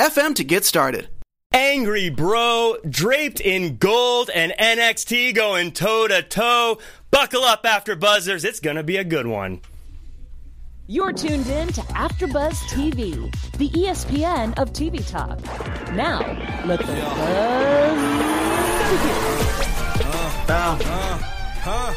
anchor.fm FM to get started. Angry Bro, draped in gold, and NXT going toe to toe. Buckle up after buzzers, it's gonna be a good one. You're tuned in to AfterBuzz TV, the ESPN of TV talk. Now, let the buzz begin.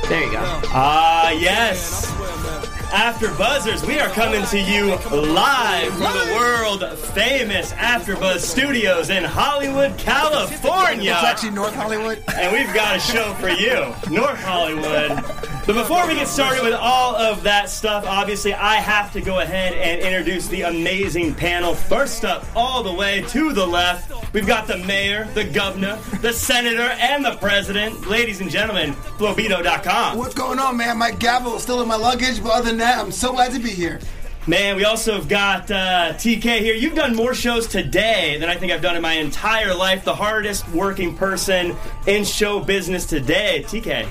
There you go. Ah, yes. After Buzzers, we are coming to you live from the world famous AfterBuzz Studios in Hollywood, California. It's actually North Hollywood. And we've got a show for you, North Hollywood. But before we get started with all of that stuff, obviously, I have to go ahead and introduce the amazing panel. First up, all the way to the left, we've got the mayor, the governor, the senator, and the president. Ladies and gentlemen, Flobito.com. What's going on, man? My gavel is still in my luggage, but other than that, I'm so glad to be here. Man, we also have got uh, TK here. You've done more shows today than I think I've done in my entire life. The hardest working person in show business today. TK,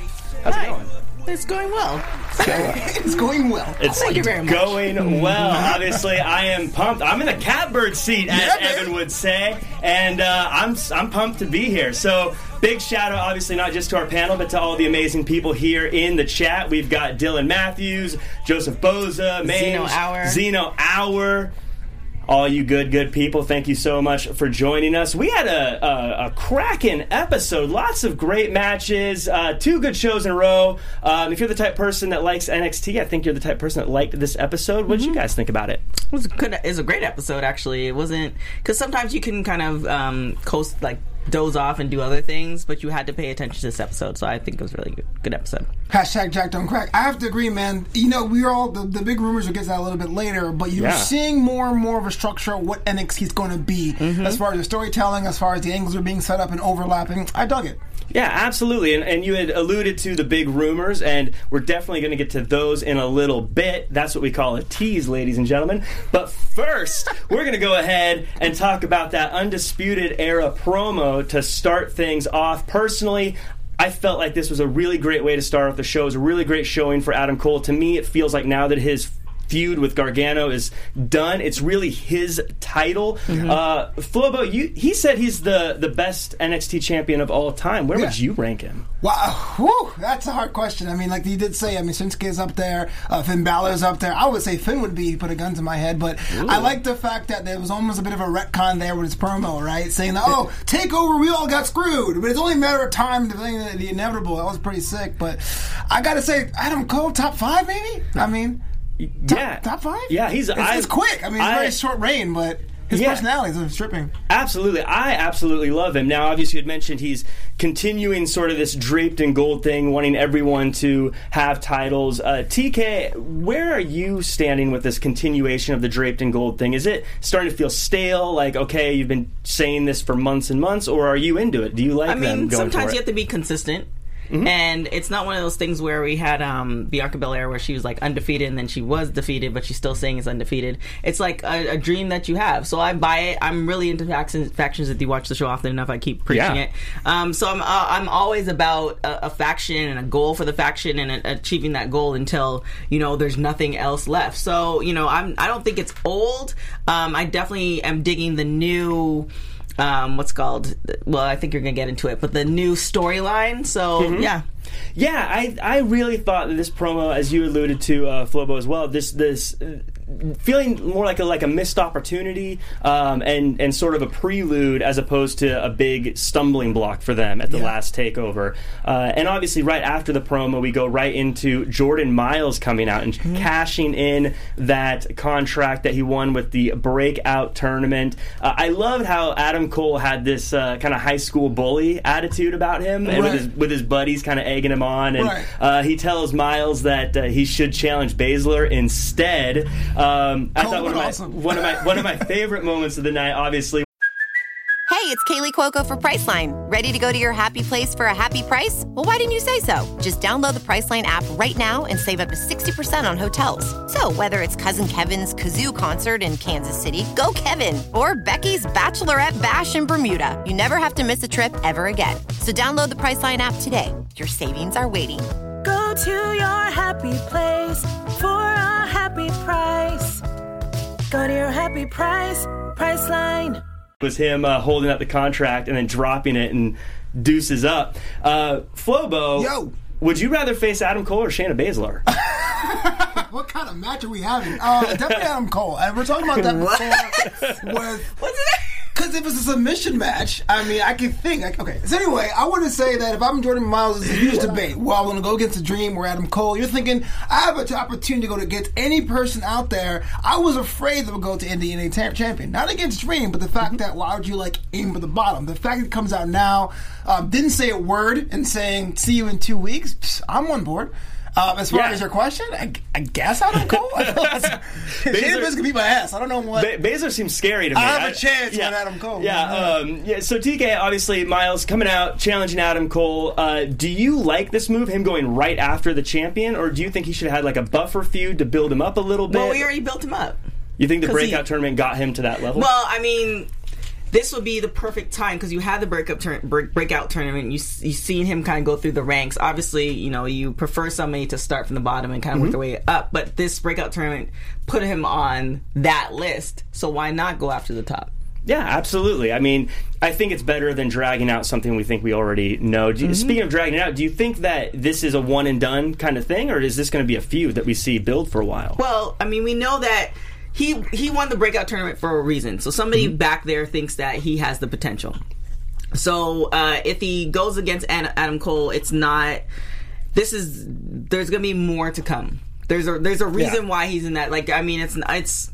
how's Hi. it going? It's going well. it's going well. It's Thank you very much. going well. Obviously, I am pumped. I'm in the catbird seat, as Yeah. Evan would say, and uh, I'm I'm pumped to be here. So. Big shout out, obviously, not just to our panel, but to all the amazing people here in the chat. We've got Dylan Matthews, Joseph Boza, Mange, Zeno Hour. Zeno Hour. All you good, good people, thank you so much for joining us. We had a, a, a cracking episode, lots of great matches, uh, two good shows in a row. Um, if you're the type of person that likes NXT, I think you're the type of person that liked this episode. What did you guys think about it? It was a good. It was a great episode, actually. It wasn't because sometimes you can kind of um, coast like doze off and do other things, but you had to pay attention to this episode. So I think it was a really good, good episode. Hashtag Jack Don't Crack. I have to agree, man. You know, we are all the, the big rumors will get to that a little bit later, but you're Yeah. seeing more and more of a structure of what NXT is going to be mm-hmm. as far as the storytelling, as far as the angles are being set up and overlapping. I dug it. Yeah, absolutely. And, and you had alluded to the big rumors, and we're definitely going to get to those in a little bit. That's what we call a tease, ladies and gentlemen. But first, we're going to go ahead and talk about that Undisputed Era promo to start things off. Personally, I felt like this was a really great way to start off the show. It was a really great showing for Adam Cole. To me, it feels like now that his feud with Gargano is done. It's really his title. Uh, Flobo, you, he said he's the, the best NXT champion of all time. Where would you rank him? Wow, whew, that's a hard question. I mean, like you did say, I mean, Shinsuke is up there, uh, Finn Balor's up there. I would say Finn would be, put a gun to my head, but I like the fact that there was almost a bit of a retcon there with his promo, right? Saying that, oh, take over, we all got screwed, but it's only a matter of time to the inevitable. That was pretty sick, but I gotta say, Adam Cole, top five, maybe? I mean, top, yeah, top five? Yeah, he's. It's, I, it's quick. I mean, it's I- very short reign, but his Yeah. personality is stripping. Absolutely, I absolutely love him. Now, obviously, you had mentioned he's continuing sort of this draped in gold thing, wanting everyone to have titles. Uh, TK, where are you standing with this continuation of the draped in gold thing? Is it starting to feel stale? Like, okay, you've been saying this for months and months, or are you into it? Do you like I them mean, going sometimes for you it? have to be consistent. And it's not one of those things where we had um, Bianca Belair where she was like undefeated and then she was defeated, but she's still saying it's undefeated. It's like a, a dream that you have. So I buy it. I'm really into factions. Factions. If you watch the show often enough, I keep preaching Yeah. it. Um, so I'm uh, I'm always about a, a faction and a goal for the faction and a, achieving that goal until you know there's nothing else left. So you know I'm I don't think it's old. Um, I definitely am digging the new um, what's called? Well, I think you're gonna get into it, but the new storyline. So yeah, Yeah, I I really thought that this promo, as you alluded to, uh, Flobo as well, this this feeling more like a like a missed opportunity um, and and sort of a prelude as opposed to a big stumbling block for them at the Yeah. last takeover. Uh, and obviously, right after the promo, we go right into Jordan Myles coming out and cashing in that contract that he won with the Breakout tournament. Uh, I loved how Adam Cole had this uh, kind of high school bully attitude about him, and with his with his buddies kind of egging him on, and Right. uh, he tells Myles that uh, he should challenge Baszler instead. Um, I Cole thought one of my awesome. one of my one of my favorite moments of the night, obviously. Hey, it's Kaley Cuoco for Priceline. Ready to go to your happy place for a happy price? Well, why didn't you say so? Just download the Priceline app right now and save up to 60% on hotels. So, whether it's Cousin Kevin's Kazoo concert in Kansas City, go Kevin, or Becky's Bachelorette Bash in Bermuda, you never have to miss a trip ever again. So, download the Priceline app today. Your savings are waiting. Go to your happy place for a happy price. Go to your happy price, Priceline. was him uh, holding up the contract and then dropping it and deuces up. Uh, Flobo, Yo. would you rather face Adam Cole or Shayna Baszler? What kind of match are we having? Uh, definitely Adam Cole. And we're talking about that before with What's it? Because if it's a submission match, I mean, I can think. Like, okay, so anyway, I want to say that if I'm Jordan Myles, it's a huge debate. Well, I'm going to go against the Dream or Adam Cole. You're thinking I have an opportunity to go against any person out there. I was afraid that would go to Indy and champion, not against Dream, but the fact that why would you like aim for the bottom? The fact that it comes out now, um, didn't say a word and saying see you in two weeks. pss, I'm on board. Um, as far Yeah. as your question, I, I guess Adam Cole. Shayna Baszler can beat my ass. I don't know what. Ba- Baszler seems scary to me. I have a chance yeah, with Adam Cole. Yeah, um, yeah. So TK, obviously, Myles coming out challenging Adam Cole. Uh, do you like this move, him going right after the champion, or do you think he should have had like a buffer feud to build him up a little bit? Well, we already built him up. you think the 'cause he- breakout tournament got him to that level? Well, I mean, this would be the perfect time because you had the breakup turn, break, breakout tournament. You you seen him kind of go through the ranks. Obviously, you know you prefer somebody to start from the bottom and kind of work mm-hmm. their way up. But this breakout tournament put him on that list. So why not go after the top? Yeah, absolutely. I mean, I think it's better than dragging out something we think we already know. You, mm-hmm. Speaking of dragging it out, do you think that this is a one and done kind of thing, or is this going to be a feud that we see build for a while? Well, I mean, we know that he he won the breakout tournament for a reason. So somebody back there thinks that he has the potential. So uh, if he goes against Adam Cole, it's not. This is there's gonna be more to come. There's a there's a reason Yeah. why he's in that. Like I mean, it's it's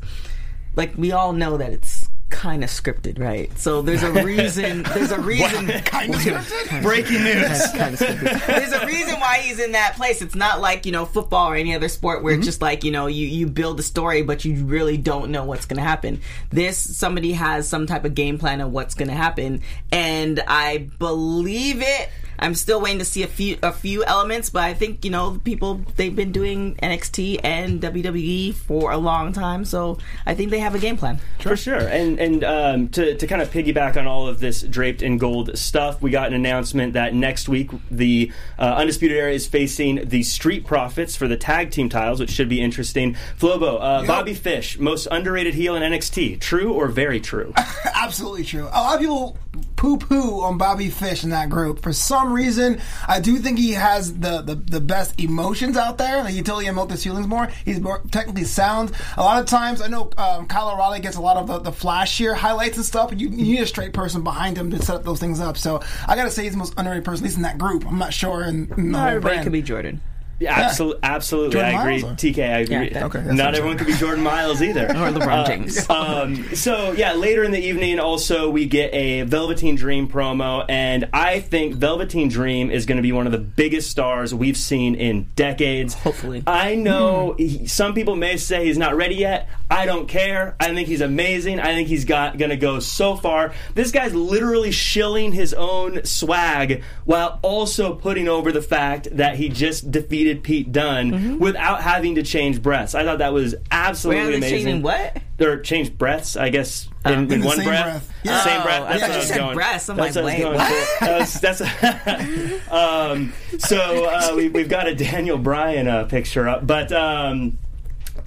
like we all know that it's kind of scripted, right? So there's a reason. There's a reason. kind of scripted. Breaking news. kind of stupid. There's a reason why he's in that place. It's not like you know football or any other sport where it's mm-hmm. just like you know you you build a story but you really don't know what's going to happen. This somebody has some type of game plan of what's going to happen, and I believe it. I'm still waiting to see a few a few elements, but I think you know people they've been doing NXT and WWE for a long time, so I think they have a game plan. For sure, and and um, to to kind of piggyback on all of this draped in gold stuff, we got an announcement that next week the uh, Undisputed Era is facing the Street Profits for the tag team titles, which should be interesting. Flobo, uh, Bobby Fish, most underrated heel in NXT, true or very true? Absolutely true. A lot of people poo poo on Bobby Fish in that group. For some reason, I do think he has the, the, the best emotions out there. Like, you totally emote his feelings more. He's more technically sound. A lot of times, I know um, Kyle O'Reilly gets a lot of the, the flashier highlights and stuff, but you, you need a straight person behind him to set up those things up. So I gotta say, he's the most underrated person, at least in that group. I'm not sure in, in the Not whole everybody brand. could be Jordan. Yeah, absolutely, absolutely. Jordan I agree. Myles, TK, I agree. Yeah, Okay, Not everyone could be Jordan Myles either. Or LeBron James. Um, so yeah, later in the evening, also we get a Velveteen Dream promo, and I think Velveteen Dream is going to be one of the biggest stars we've seen in decades. Hopefully. I know he, some people may say he's not ready yet. I don't care. I think he's amazing. I think he's got going to go so far. This guy's literally shilling his own swag while also putting over the fact that he just defeated Pete Dunne without having to change breaths. I thought that was absolutely Where are they amazing. changing what? Or change breaths, I guess, in, in, In the one same breath. breath. Yeah. Same Oh, breath. I That's thought what you I was said going. breasts. I'm that's like, what I was wait, going for. That's, that's um, so uh, we, we've got a Daniel Bryan uh, picture up, but um,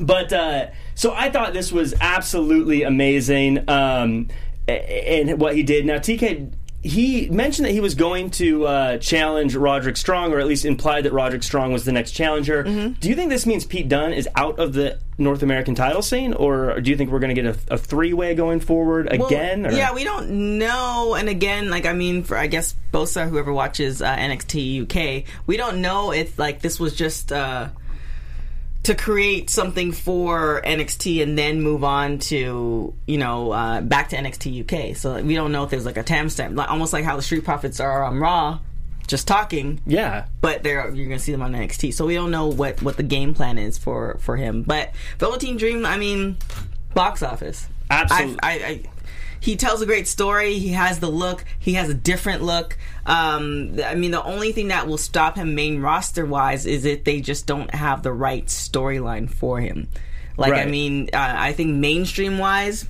but uh, so I thought this was absolutely amazing, um, and what he did. Now TK. He mentioned that he was going to uh, challenge Roderick Strong, or at least implied that Roderick Strong was the next challenger. Mm-hmm. Do you think this means Pete Dunne is out of the North American title scene, or do you think we're going to get a, a three-way going forward Well, again? or? Yeah, we don't know. And again, like I mean, for I guess Bosa, whoever watches uh, NXT UK, we don't know if like this was just uh, to create something for NXT and then move on to you know uh, back to NXT UK. So like, we don't know if there's like a timestamp, like almost like how the Street Profits are on Raw, just talking. yeah. but they're you're gonna see them on NXT. So we don't know what what the game plan is for for him. But Velveteen Dream, I mean, box office. Absolutely. I, I, I he tells a great story. He has the look. He has a different look. Um, I mean, the only thing that will stop him main roster wise is if they just don't have the right storyline for him. Like, I mean, uh, I think mainstream wise,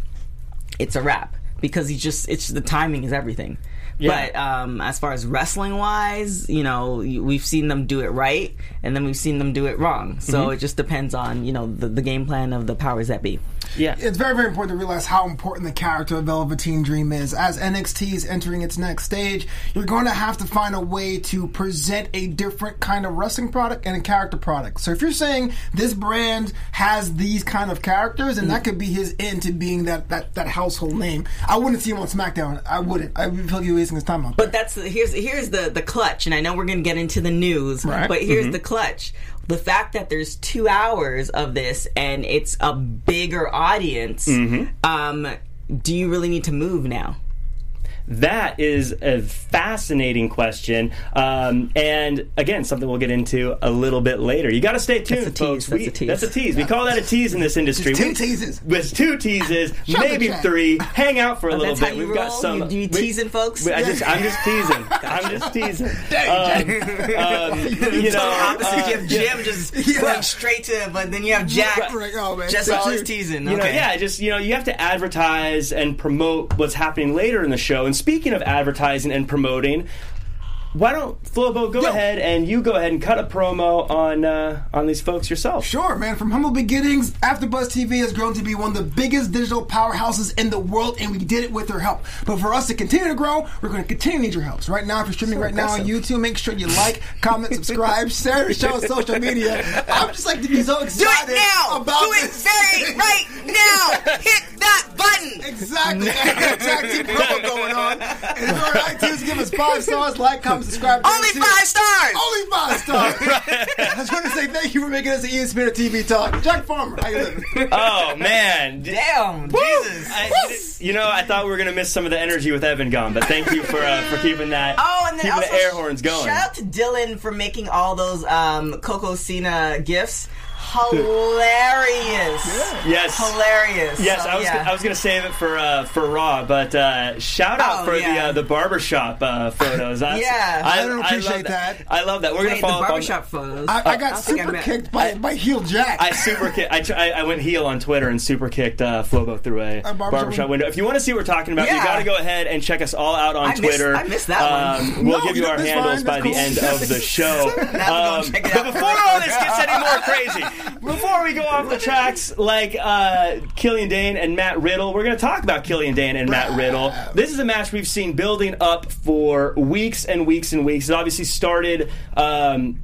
it's a wrap because he just it's the timing is everything. Yeah. But um, as far as wrestling wise, you know, we've seen them do it right, and then we've seen them do it wrong. So Mm-hmm. it just depends on you know the, the game plan of the powers that be. Yeah. it's very, very important to realize how important the character of Velveteen Dream is. As NXT is entering its next stage, you're going to have to find a way to present a different kind of wrestling product and a character product. So if you're saying this brand has these kind of characters, and that mm. could be his end to being that, that, that household name, I wouldn't see him on SmackDown. I wouldn't. I would feel like you're wasting his time on But that's the, here's here's the the clutch, and I know we're gonna get into the news, Right. but here's mm-hmm. the clutch: the fact that there's two hours of this and it's a bigger audience. Um, do you really need to move now? That is a fascinating question, um, and again, something we'll get into a little bit later. You got to stay tuned, a tease, folks. that's We- a tease. That's a tease. We call that a tease in this industry. Two We- teases. With two teases, maybe three. Hang out for a little Oh, that's bit. We've got some. You- you we- teasing folks? we- I just, I'm just teasing. I'm just teasing. Um, um, you know, opposite. uh, you have Jim just Yeah. going straight to, but then you have Jack Right, oh, man. just always teasing. you know, okay. yeah, just you know, you have to advertise and promote what's happening later in the show. And speaking of advertising and promoting, why don't Flobo go Yo. ahead and you go ahead and cut a promo on uh, on these folks yourself? Sure, man. From humble beginnings, AfterBuzz TV has grown to be one of the biggest digital powerhouses in the world, and we did it with their help. But for us to continue to grow, we're going to continue to need your help. So right now, if you're streaming right now on YouTube, make sure you like, comment, subscribe, share the show on social media. I'm just like to be so Do excited it now! about Do it this. very right now! Hit that button! Exactly. Team promo going on. And if you're on iTunes, give us five stars, like, comment, subscribe. Only too. five stars! Only five stars. I just want to say thank you for making us an ESPN TV talk. Jack Farmer, how you living? Oh man, Damn, Jesus. I, you know, I thought we were gonna miss some of the energy with Evan gone, but thank you for uh, for keeping that. Oh, and then keeping also the air horns going. Shout out to Dylan for making all those um, Coco Cena gifts. Hilarious. Yes. Hilarious. Yes, So, I was yeah. I was gonna save it for uh, for Raw, but uh, shout out Oh, for the yeah. uh, the barbershop uh, photos. That's, Yeah. I don't appreciate love that. I love that. We're Wait, gonna the follow up on barbershop photos. I, I got I think I super kicked by, by heel Jack. I super kicked. I, tr- I, I went heel on Twitter and super kicked uh, Flobo through a, A barbershop barbershop window. If you want to see what we're talking about, you got to go ahead and check us all out on I missed- Twitter. I missed that one. Um, we'll No, give you you our handles by the end of the show. Now I'm gonna check it but before all this gets any more crazy, before we go off the tracks like uh, Killian Dain and Matt Riddle, we're going to talk about Killian Dain and Matt Riddle. This is a match we've seen building up for weeks and weeks and weeks. It obviously started. Um,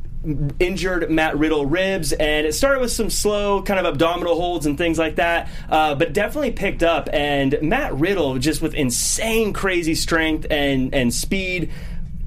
injured Matt Riddle ribs, and it started with some slow kind of abdominal holds and things like that, uh, but definitely picked up. And Matt Riddle, just with insane, crazy strength and and speed,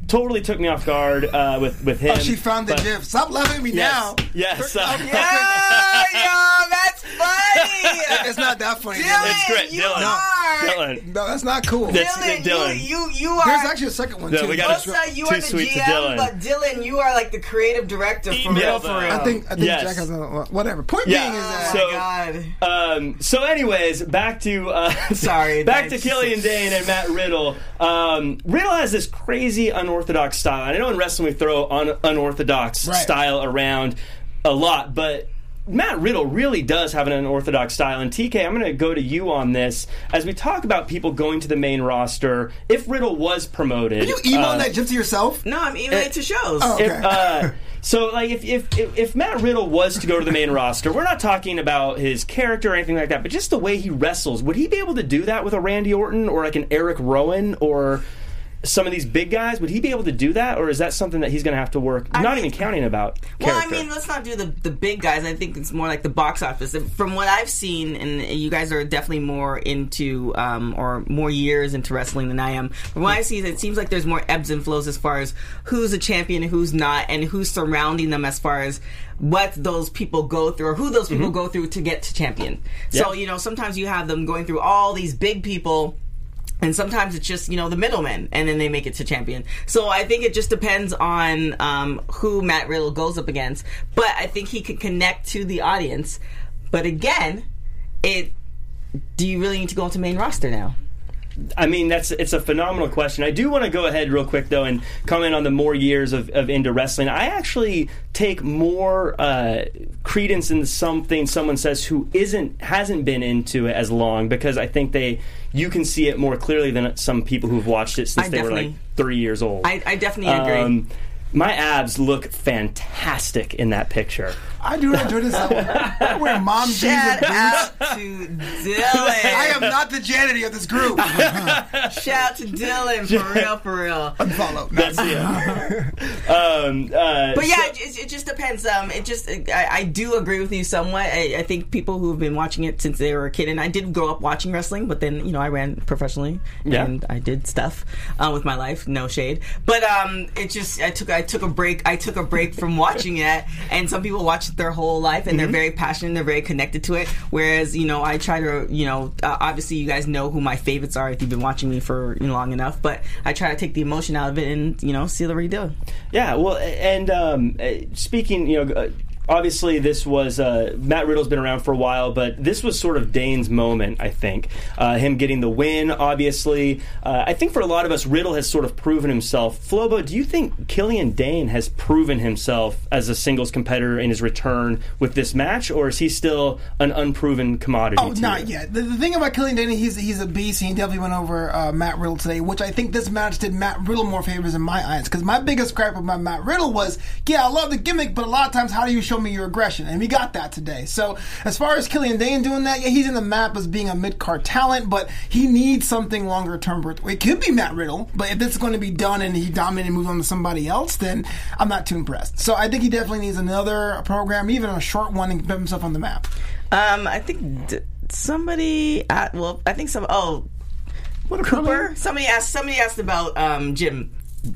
totally took me off guard uh, with with him. oh, she found the But- gif. Stop loving me Yes, now. yes. uh, Yeah, yo, that's funny. It's not that funny. Dylan, It's great, you Dylan. are. Dylan. No, that's not cool. That's- Dylan, Dylan. You, you, you are. There's actually a second one Yeah, too. we gotta- Bosa, you Too are the sweet to GM, Dylan. but Dylan, you are like the creative director for Email real, for real. I think I think Yes. Jack has another whatever. Point Yeah. being is that So- oh my god. Um, so, anyways, back to uh, Sorry, back to Killian Dain and Matt Riddle. Um, Riddle has this crazy unorthodox style. And I know in wrestling we throw un- unorthodox Right. style around a lot, but Matt Riddle really does have an unorthodox style. And TK, I'm going to go to you on this as we talk about people going to the main roster. If Riddle was promoted, you email uh, that gif to yourself. no, I'm emailing it to shows. Oh. if, uh, so like if, if if if Matt Riddle was to go to the main roster, we're not talking about his character or anything like that, but just the way he wrestles. Would he be able to do that with a Randy Orton or like an Eric Rowan or some of these big guys? Would he be able to do that, or is that something that he's going to have to work? not mean- even counting about. Well, I mean, let's not do the the big guys. I think it's more like the box office. From what I've seen, and you guys are definitely more into um, or more years into wrestling than I am. From what I see, it seems like there's more ebbs and flows as far as who's a champion and who's not, and who's surrounding them as far as what those people go through or who those people go through to get to champion. So you know, sometimes you have them going through all these big people and sometimes it's just you know the middlemen, and then they make it to champion. So I think it just depends on um, who Matt Riddle goes up against. But I think he can connect to the audience. But again, it do you really need to go into main roster now? I mean, that's it's a phenomenal question. I do want to go ahead real quick though and comment on the more years of, of into wrestling. I actually take more uh, credence in something someone says who isn't hasn't been into it as long because I think they you can see it more clearly than some people who've watched it since I they were like three years old. I, I definitely agree. Um, my abs look fantastic in that picture. I do enjoy this. I wear mom jeans and Shout boots. out to Dylan. I am not the janitor of this group. Shout out to Dylan for real, for real. Unfollow. That's yeah. um, uh, But yeah, so- it, it just depends. Um, it just I, I do agree with you somewhat. I, I think people who've been watching it since they were a kid, and I did grow up watching wrestling, but then you know I ran professionally Yeah. and I did stuff uh, with my life. No shade, but um, it just I took I took a break. I took a break from watching it, and some people watch it their whole life and they're very passionate. They're very connected to it. Whereas you know I try to you know uh, obviously you guys know who my favorites are if you've been watching me for you know, long enough, but I try to take the emotion out of it and you know see the redo. Yeah, well, and um, uh, speaking, you know, uh, obviously this was uh, Matt Riddle's been around for a while, but this was sort of Dain's moment. I think uh, him getting the win. Obviously, uh, I think for a lot of us, Riddle has sort of proven himself. Flobo, do you think Killian Dain has proven himself as a singles competitor in his return with this match, or is he still an unproven commodity? Oh, not you? yet. The, the thing about Killian Dain, he's he's a beast. and He definitely went over uh, Matt Riddle today, which I think this match did Matt Riddle more favors in my eyes. Because my biggest gripe about Matt Riddle was, yeah, I love the gimmick, but a lot of times, how do you show me your aggression? And we got that today. So as far as Killian Dain doing that, yeah, he's in the map as being a mid card talent, but he needs something longer term. It could be Matt Riddle, but if this is going to be done and he dominates and moves on to somebody else, then I'm not too impressed. So I think he definitely needs another program, even a short one, and put himself on the map. Um, I think d- somebody. Uh, well, I think some. Oh, What a Cooper. Somebody asked. Somebody asked about um Jim.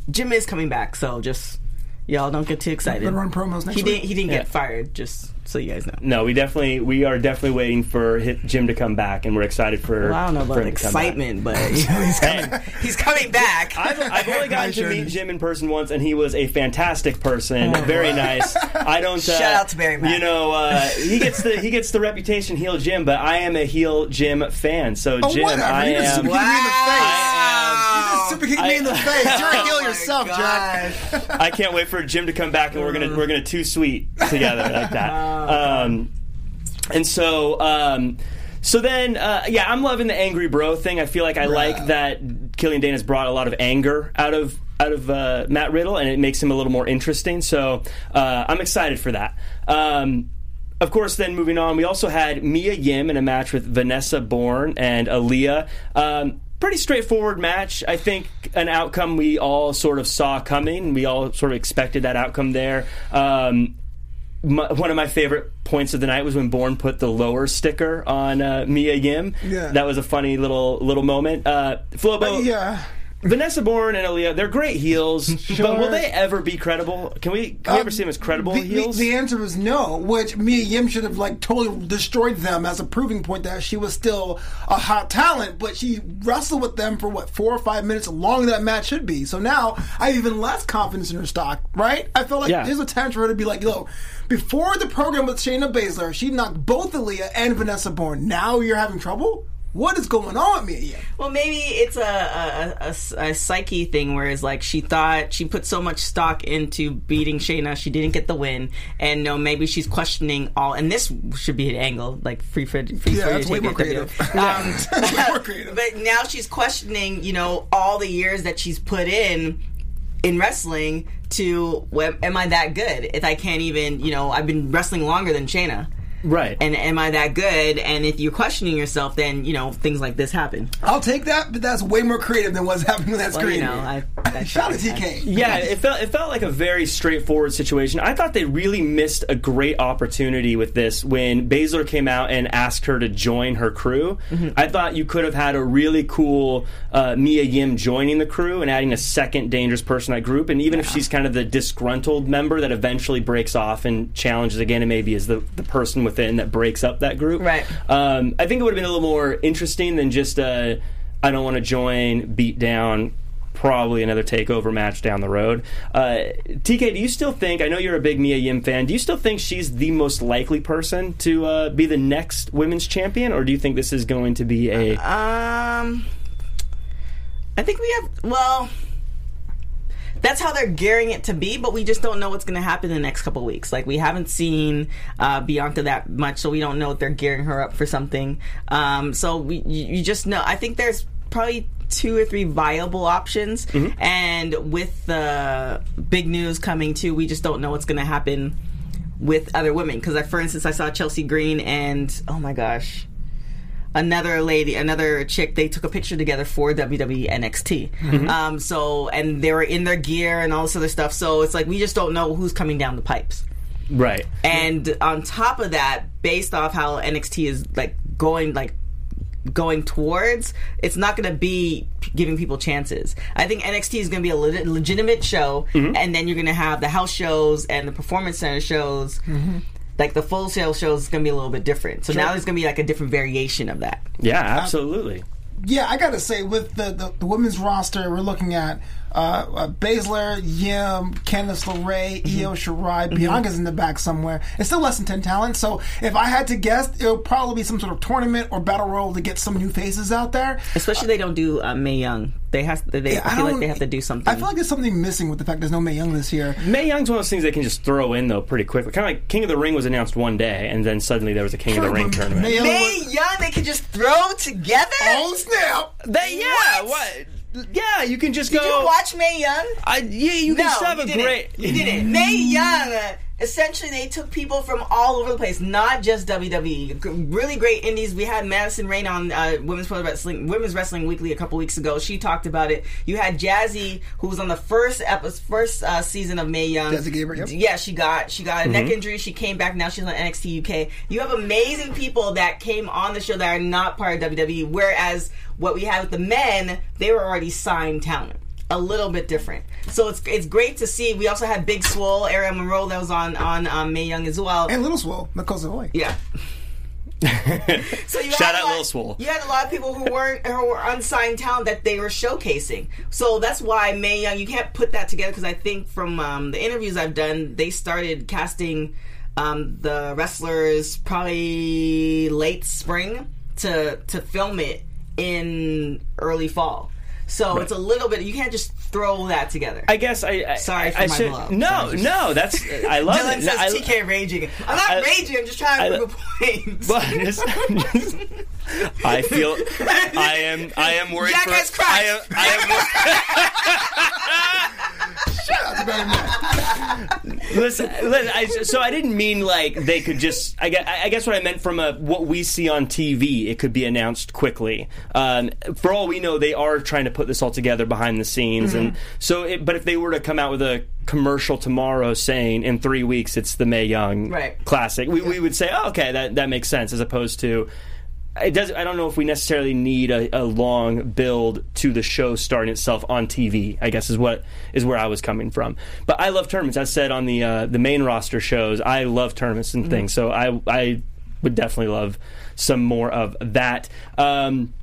Jim is coming back, so just y'all don't get too excited. Better run promos next he week. didn't. He didn't Yeah. get fired. Just so you guys know. No, we definitely we are definitely waiting for Jim to come back, and we're excited for. Well, I don't know about him to come back. excitement, but he's Hey, he's coming back. I've, I've only gotten to meet. Jim in person once, and he was a fantastic person. very nice. I don't. Uh, Oh, Shout out to Barry Mack. You know, uh, he gets the he gets the reputation heel Jim, but I am a heel Jim fan. So Oh, Jim, whatever. I You just am. super kicked me in the face. I You just super kicked me in the face. You're a heel Oh yourself, Jack. I can't wait for Jim to come back, and we're gonna we're gonna two sweet together like that. Oh, Um, and so. Um, so then, uh, yeah, I'm loving the angry bro thing. I feel like I like that Killian Dain has brought a lot of anger out of out of uh, Matt Riddle, and it makes him a little more interesting. So uh, I'm excited for that. Um, of course, then moving on, we also had Mia Yim in a match with Vanessa Borne and Aaliyah. Um, pretty straightforward match. I think an outcome we all sort of saw coming. We all sort of expected that outcome there. Um, my, one of my favorite points of the night was when Borne put the lower sticker on uh, Mia Yim. Yeah. That was a funny little little moment. Uh, Flobo, Yeah. Vanessa Borne and Aaliyah, they're great heels, but will they ever be credible? Can we can we ever see them as credible Um, the, the- heels? The, answer is no, which Mia Yim should have like totally destroyed them as a proving point that she was still a hot talent, but she wrestled with them for what four or five minutes long that match should be. So now I have even less confidence in her stock, right? I feel like Yeah. there's a time for her to be like, yo, before the program with Shayna Baszler, she knocked both Aaliyah and Vanessa Borne. Now you're having trouble? What is going on with Yim? Well, maybe it's a, a, a, a psyche thing, whereas like she thought she put so much stock into beating Shayna, she didn't get the win, and no, maybe she's questioning all. And this should be an angle, like free for free Yeah, for that's way more creative. Um, way more creative. But now she's questioning, you know, all the years that she's put in in wrestling to am I that good if I can't even, you know, I've been wrestling longer than Shayna. Right. And am I that good? And if you're questioning yourself, then you know things like this happen. I'll take that, but that's way more creative than what's happening on that Well, screen. you know, I, I Shout out to TK. yeah, it felt it felt like a very straightforward situation. I thought they really missed a great opportunity with this when Baszler came out and asked her to join her crew. I thought you could have had a really cool uh, Mia Yim joining the crew and adding a second dangerous person to that group. And even if she's kind of the disgruntled member that eventually breaks off and challenges again, and maybe is the the person within that breaks up that group. Right. Um, I think it would have been a little more interesting than just uh, I don't want to join, beat down, probably another takeover match down the road. Uh, TK, do you still think? I know you're a big Mia Yim fan. Do you still think she's the most likely person to uh, be the next women's champion, or do you think this is going to be a? Um, I think we have. Well, that's how they're gearing it to be, but we just don't know what's going to happen in the next couple of weeks. Like we haven't seen uh, Bianca that much, so we don't know if they're gearing her up for something. Um, so we, you, you just know. I think there's probably two or three viable options, and with the big news coming too, we just don't know what's going to happen with other women. Because, for instance, I saw Chelsea Green and oh my gosh another lady, another chick, they took a picture together for WWE NXT. Mm-hmm. Um, so, and they were in their gear and all this other stuff. So it's like we just don't know who's coming down the pipes. Right. And on top of that, based off how NXT is like going, like going towards, it's not going to be giving people chances. I think NXT is going to be a le- legitimate show, mm-hmm. and then you're going to have the house shows and the performance center shows. Mm-hmm. Like the Full Sail shows is going to be a little bit different. So now there's going to be like a different variation of that. Yeah, absolutely. Yeah, I gotta say, with the, the, the women's roster, we're looking at uh, uh, Baszler, Yim, Candice LeRae, Io Shirai, Bianca's in the back somewhere. It's still less than 10 talent, so if I had to guess, it would probably be some sort of tournament or battle royal to get some new faces out there. Especially they don't do uh, Mae Young. They have they Yeah, I feel like don't- they have to do something. I feel like there's something missing with the fact there's no Mae Young this year. Mae Young's one of those things they can just throw in though pretty quickly. Kind of like King of the Ring was announced one day, and then suddenly there was a King of the Ring tournament. Mae Young May was- Young, they could just throw together. Oh snap! That, yeah, what? Yeah, you can just Did go. you watch Mae Young? I, yeah, you can no, still have you a didn't. great. You didn't. Mae Young. Essentially, they took people from all over the place, not just WWE. Really great indies. We had Madison Rayne on uh, Women's Pro Wrestling, Women's Wrestling Weekly a couple weeks ago. She talked about it. You had Jazzy, who was on the first episode, first uh, season of Mae Young. Jazzy Gabriel, yep. Yeah, she got she got a neck injury. She came back. Now she's on NXT UK. You have amazing people that came on the show that are not part of WWE. Whereas what we had with the men, they were already signed talent. A little bit different. So it's it's great to see. We also had Big Swole, Aerial Monroe that was on on um, Mae Young as well. And Little Swole, Nicole Savoy. yeah. So you Shout out lot- Lil Swole. You had a lot of people who weren't who were unsigned talent that they were showcasing. So that's why Mae Young. You can't put that together because I think from um, the interviews I've done, they started casting um, the wrestlers probably late spring to to film it in early fall. So it's a little bit. You can't just throw that together. I guess I. I Sorry for I my should, blow. No, Sorry. no, that's. I love Dylan it. says I, TK raging. I'm not I- raging. I'm just trying to prove a point. But just- just- I feel I am I am worried Jackass for I am I am listen, listen I, so I didn't mean like they could just I guess, I guess what I meant from a what we see on TV it could be announced quickly. Um, for all we know they are trying to put this all together behind the scenes and so it, but if they were to come out with a commercial tomorrow saying in three weeks it's the Mae Young Right. classic we, we would say oh, okay that that makes sense as opposed to it does. I don't know if we necessarily need a, a long build to the show starting itself on TV. I guess is what is where I was coming from. But I love tournaments. As said on the uh, the main roster shows, I love tournaments and things. So I I would definitely love some more of that. Um,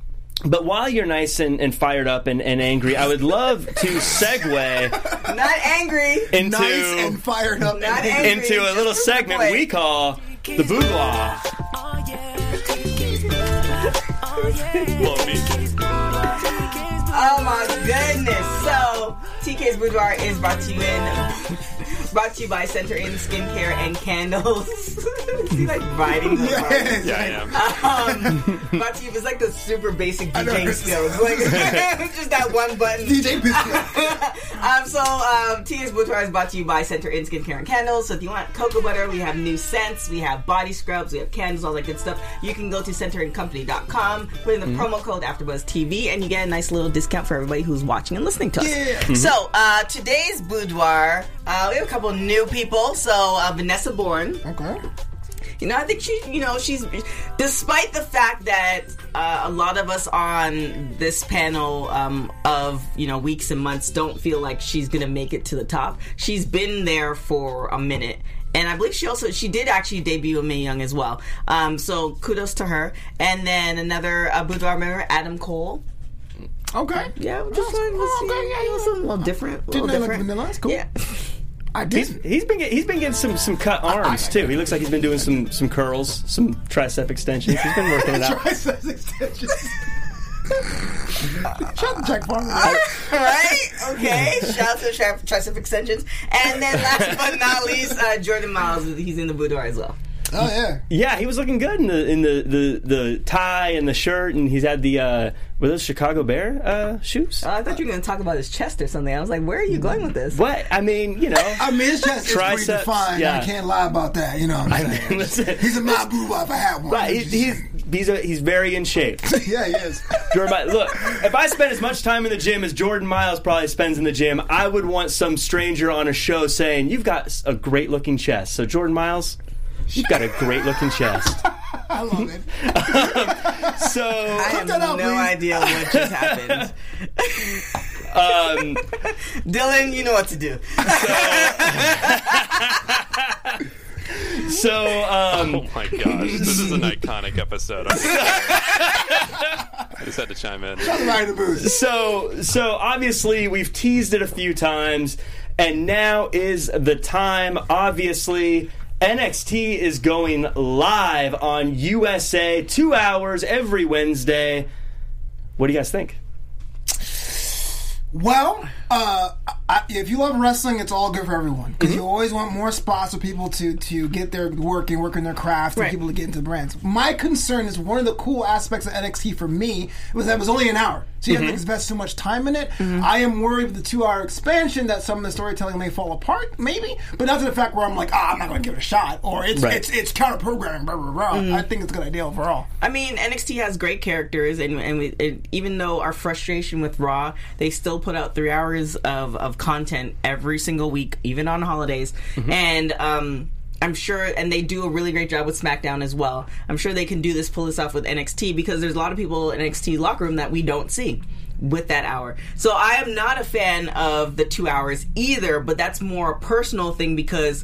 but while you're nice and, and fired up and, and angry, I would love to segue not angry. into Nice and fired up. Not angry. into a little segment we call the boudoir. Oh Oh my goodness! So TK's Boudoir is brought to you in, brought to you by Center In Skincare and Candles. is he like riding the bike? Yes. Yeah, I am. Um, brought to you. It's like the super basic DJ DJing skills, like just that one button. DJ Biscuit. Um, so um, TK's Boudoir is brought to you by Center In Skincare and Candles. So if you want cocoa butter, we have new scents, we have body scrubs, we have candles, all that good stuff. You can go to centerincompany.com, put in the promo code AfterBuzzTV, and you get a nice little discount for everybody who's watching and listening to us. Yeah. So uh, today's boudoir, uh, we have a couple new people. So uh, Vanessa Borne. Okay. You know, I think she, you know, she's, despite the fact that uh, a lot of us on this panel um, of, you know, weeks and months don't feel like she's going to make it to the top, she's been there for a minute. And I believe she also, she did actually debut in Mae Young as well. Um, so kudos to her. And then another uh, boudoir member, Adam Cole. Okay. Yeah, just like, let's see, okay, yeah, yeah. something a little different. A little Didn't know like different. vanilla. That's cool. Yeah. I He's, he's been get, he's been getting some some cut arms too. He looks like he's been doing some some curls, some tricep extensions. He's been working it out. Tricep extensions. Shut the check farmer. right? Okay. Shout out to the tri- tricep extensions. And then last but not least, uh, Jordan Myles. He's in the boudoir as well. Oh yeah. Yeah, he was looking good in the in the, the, the tie and the shirt, and he's had the uh, were those Chicago Bear uh, shoes? Uh, I thought you were going to talk about his chest or something. I was like, where are you going with this? what I mean, you know, I mean, his chest is pretty defined. yeah. I can't lie about that. You know what I'm saying? listen, He's a my boo if I had one. but he, he's he's a, he's very in shape. yeah, he is. Jordan, Mi- look, if I spend as much time in the gym as Jordan Myles probably spends in the gym, I would want some stranger on a show saying, "You've got a great looking chest." So Jordan Myles, you've got a great looking chest. I love it. So I have that no please. idea what just happened. um, Dylan, you know what to do. so um, Oh my gosh, this is an iconic episode. I'm sorry. I just had to chime in. Right in the booth. so so obviously we've teased it a few times and now is the time obviously NXT is going live on USA 2 hours every Wednesday. What do you guys think? Well, uh, I, if you love wrestling, it's all good for everyone because you always want more spots for people to to get their work and work in their craft and Right. people to get into the brands. My concern is one of the cool aspects of NXT for me was that it was only an hour, so you have to mm-hmm. invest too much time in it. Mm-hmm. I am worried with the two hour expansion that some of the storytelling may fall apart, maybe, but not to the fact where I'm like, ah, I'm not going to give it a shot, or it's Right. it's it's counter programming, blah blah blah. Mm-hmm. I think it's a good idea overall. I mean, NXT has great characters, and, and we, it, even though our frustration with Raw, they still put out three hours of, of content every single week, even on holidays. And um, I'm sure, and they do a really great job with SmackDown as well. I'm sure they can do this, pull this off with NXT because there's a lot of people in NXT locker room that we don't see with that hour. So I am not a fan of the two hours either, but that's more a personal thing because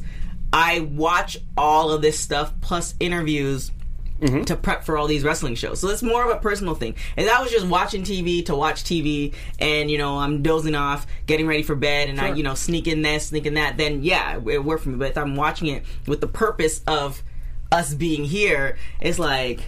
I watch all of this stuff plus interviews Mm-hmm. to prep for all these wrestling shows. So it's more of a personal thing. And I was just watching TV to watch TV and, you know, I'm dozing off, getting ready for bed, and I, you know, sneak in this, sneak in that, then yeah, it worked for me. But if I'm watching it with the purpose of us being here, it's like,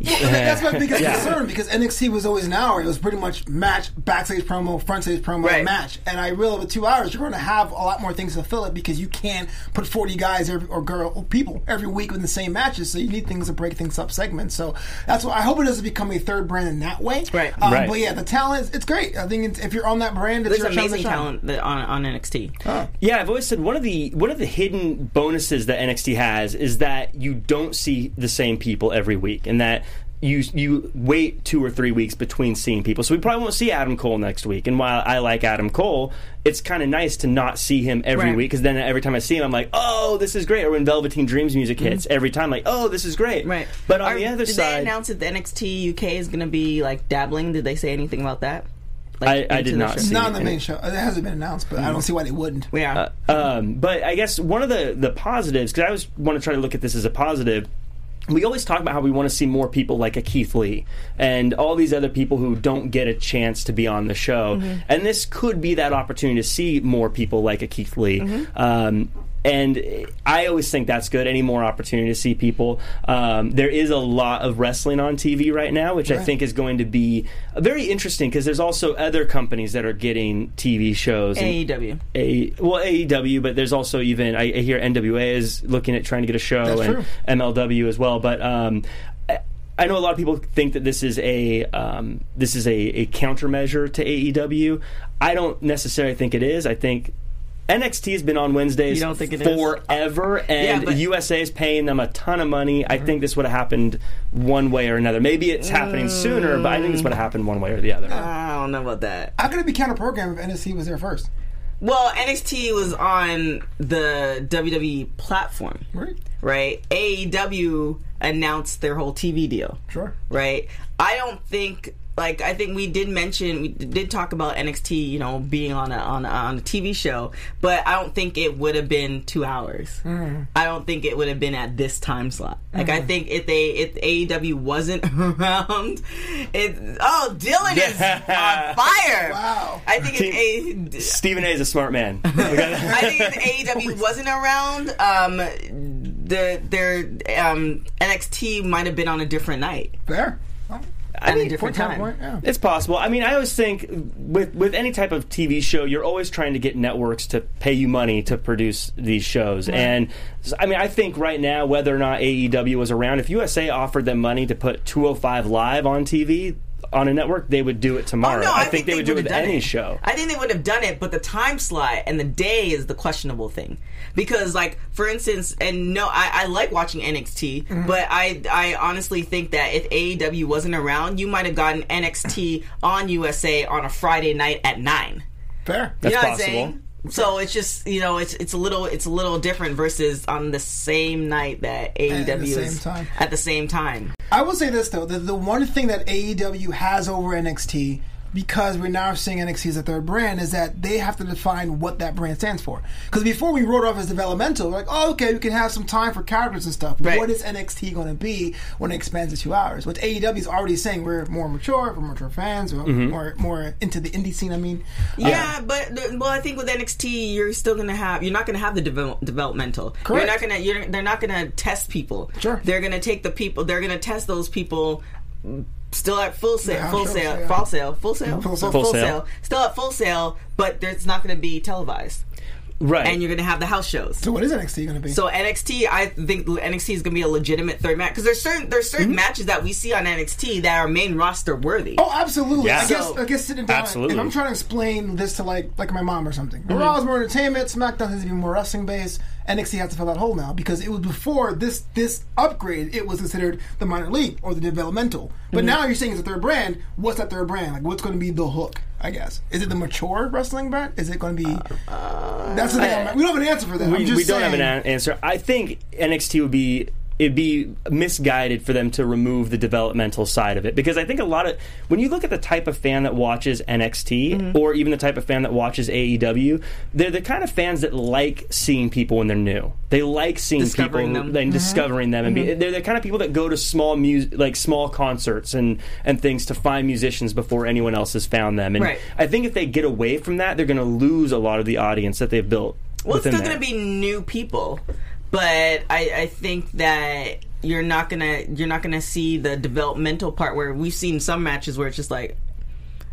That's my biggest concern because NXT was always an hour. It was pretty much match, backstage promo, front stage promo, Right. match. And I realize with two hours, you're going to have a lot more things to fill it because you can't put 40 guys every, or girl or people every week in the same matches. So you need things to break things up segments. So that's why I hope it doesn't become a third brand in that way. Right. Um, Right. But yeah, the talent, it's great. I think it's, if you're on that brand, it's there's your amazing talent that, on, on NXT. Yeah, I've always said one of the one of the hidden bonuses that NXT has is that you don't see the same people every week, and that you you wait two or three weeks between seeing people. So we probably won't see Adam Cole next week. And while I like Adam Cole, it's kind of nice to not see him every Right. week because then every time I see him, I'm like, oh, this is great. Or when Velveteen Dreams music hits, every time, like, oh, this is great. Mm-hmm. Right. But on Are- the other did side, they announce that the NXT UK is going to be like dabbling? Did they say anything about that? I- Like, I into did not. show? see Not on the main show. It hasn't been announced, but I don't see why they wouldn't. Yeah. Um, but I guess one of the the positives, because I always want to try to look at this as a positive. We always talk about how we want to see more people like a Keith Lee and all these other people who don't get a chance to be on the show. And this could be that opportunity to see more people like a Keith Lee. Um, and I always think that's good. Any more opportunity to see people. Um, there is a lot of wrestling on TV right now, which I think is going to be very interesting because there's also other companies that are getting TV shows. AEW. a well AEW, but there's also even I, I hear NWA is looking at trying to get a show That's and true. MLW as well. But um, I, I know a lot of people think that this is a um, this is a, a countermeasure to AEW. I don't necessarily think it is. I think. NXT has been on Wednesdays You don't think it is? forever, and Yeah, USA is paying them a ton of money. I think this would have happened one way or another. Maybe it's happening sooner, but I think this would have happened one way or the other. I don't know about that. How could it be counter programmed if NXT was there first? Well, NXT was on the WWE platform, Right. right? AEW announced their whole TV deal, Sure. right? I don't think like I think we did mention we did talk about NXT, you know, being on a on a, on a TV show, but I don't think it would have been two hours. I don't think it would have been at this time slot. Like I think if they if AEW wasn't around, it oh Dylan is on fire. Wow. I think if a, Stephen A is a smart man. I think if AEW wasn't around, um, the their um, NXT might have been on a different night. Fair. At mean, a different time. Yeah. It's possible. I mean, I always think with with any type of TV show, you're always trying to get networks to pay you money to produce these shows. And I mean, I think right now, whether or not AEW was around, if USA offered them money to put 205 Live on TV on a network, they would do it tomorrow. Oh, no, I, think, they, would do it would've with any it. show. I think they would have done it, but the time slot and the day is the questionable thing. Because, like, for instance, and no, I, I like watching NXT, Mm-hmm. but I I honestly think that if AEW wasn't around, you might have gotten NXT on USA on a Friday night at nine. Fair. That's you know possible. What I'm saying? So it's just you know it's it's a little it's a little different versus on the same night that AEW same is time. at the same time. I will say this though: the, the one thing that AEW has over NXT, because we're now seeing NXT as a third brand, is that they have to define what that brand stands for. Because before we wrote off as developmental, we're like, oh, okay, we can have some time for characters and stuff. Right. What is NXT going to be when it expands to two hours? Which AEW is already saying we're more mature, we're mature fans, we're Mm-hmm. more more into the indie scene. I mean, Yeah, but well, I think with NXT, you're still gonna have you're not gonna have the devel- developmental. Correct. You're not gonna you're, they're not gonna test people. Sure. They're gonna take the people. They're gonna test those people. Still at Full Sail, Yeah, full sure, sale, yeah. Full Sail, Full Sail, Full Sail. Full Sail. Still at Full Sail, but it's not going to be televised, Right. and you're going to have the house shows. so what is NXT going to be? So NXT, I think NXT is going to be a legitimate third match because there's certain there's certain matches that we see on NXT that are main roster worthy. Mm-hmm. Oh, absolutely. Yeah. I guess So- I guess sitting down. Absolutely. If I'm trying to explain this to like like my mom or something. Mm-hmm. Raw is more entertainment. SmackDown has to be more wrestling based. NXT has to fill that hole now because it was before this this upgrade. It was considered the minor league or the developmental. But Mm-hmm. now you're saying it's a third brand. What's that third brand? Like what's going to be the hook? I guess is it the mature wrestling brand? Is it going to be? that's the thing. I'm- we don't have an answer for that. Uh, we, just we don't have an- answer. I think NXT would be it'd be misguided for them to remove the developmental side of it because I think a lot of when you look at the type of fan that watches NXT Mm-hmm. or even the type of fan that watches AEW, they're the kind of fans that like seeing people when they're new. They like seeing Discovering people them. and Mm-hmm. discovering them, and be, they're the kind of people that go to small music, like small concerts and and things to find musicians before anyone else has found them. And Right. I think if they get away from that, they're going to lose a lot of the audience that they've built. Well, it's still going to be new people, but I, I think that you're not gonna you're not gonna see the developmental part where we've seen some matches where it's just like,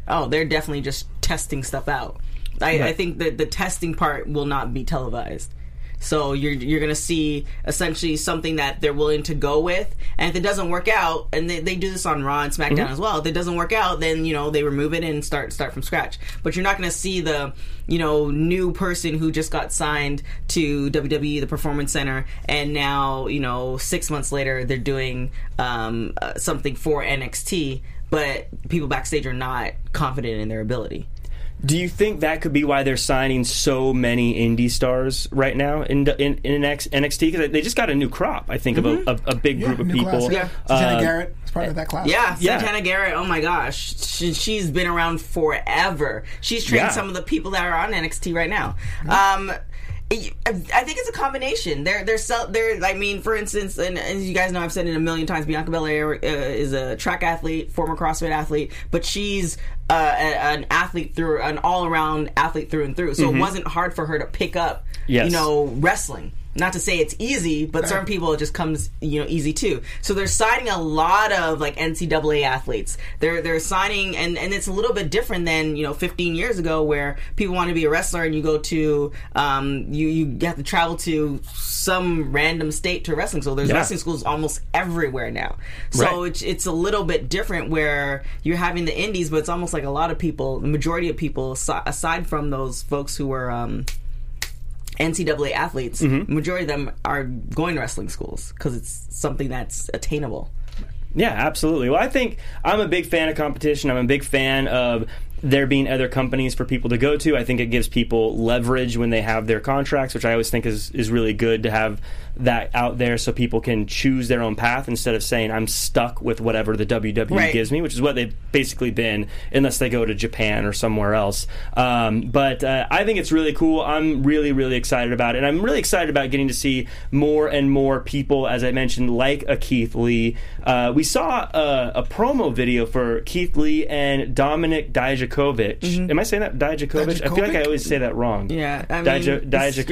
oh, they're definitely just testing stuff out. I, I think that the testing part will not be televised. So you're you're gonna see essentially something that they're willing to go with, and if it doesn't work out, and they, they do this on Raw and SmackDown Mm-hmm. as well. If it doesn't work out, then you know they remove it and start start from scratch. But you're not gonna see the you know new person who just got signed to WWE, the Performance Center, and now you know six months later they're doing um, uh, something for NXT, but people backstage are not confident in their ability. Do you think that could be why they're signing so many indie stars right now in in, in NXT? Because they just got a new crop, I think, of a, a, a big Yeah, group of people. class, yeah. Yeah. Santana Uh, Garrett is part of that class. Yeah, Yeah. Santana Garrett. Oh my gosh, she, she's been around forever. She's trained Yeah. some of the people that are on NXT right now. Um, it- I think it's a combination. They're they're they're. I mean, for instance, and as you guys know, I've said it a million times. Bianca Belair uh, is a track athlete, former CrossFit athlete, but she's uh, a, an athlete through an all around athlete through and through. So it wasn't hard for her to pick up, Yes. you know, wrestling. Not to say it's easy, but certain people it just comes you know easy too. So they're signing a lot of like NCAA athletes. They're they're signing and and it's a little bit different than you know 15 years ago where people want to be a wrestler and you go to um you you have to travel to some random state to wrestling school. There's Yeah. wrestling schools almost everywhere now. So Right. it's it's a little bit different where you're having the indies, but it's almost like a lot of people, the majority of people aside from those folks who were um NCAA athletes, Mm-hmm. majority of them are going to wrestling schools because it's something that's attainable. Yeah, absolutely. Well, I think I'm a big fan of competition. I'm a big fan of there being other companies for people to go to. I think it gives people leverage when they have their contracts, which I always think is, is really good to have that out there so people can choose their own path instead of saying I'm stuck with whatever the WWE Right. gives me, which is what they've basically been unless they go to Japan or somewhere else. Um, but uh, I think it's really cool. I'm really, really excited about it. And I'm really excited about getting to see more and more people, as I mentioned, like a Keith Lee. Uh, we saw a, a promo video for Keith Lee and Dominic Dijakovic. Am I saying that? Dijakovic? I feel like I always say that wrong. Yeah, I mean, Dij- it's- you're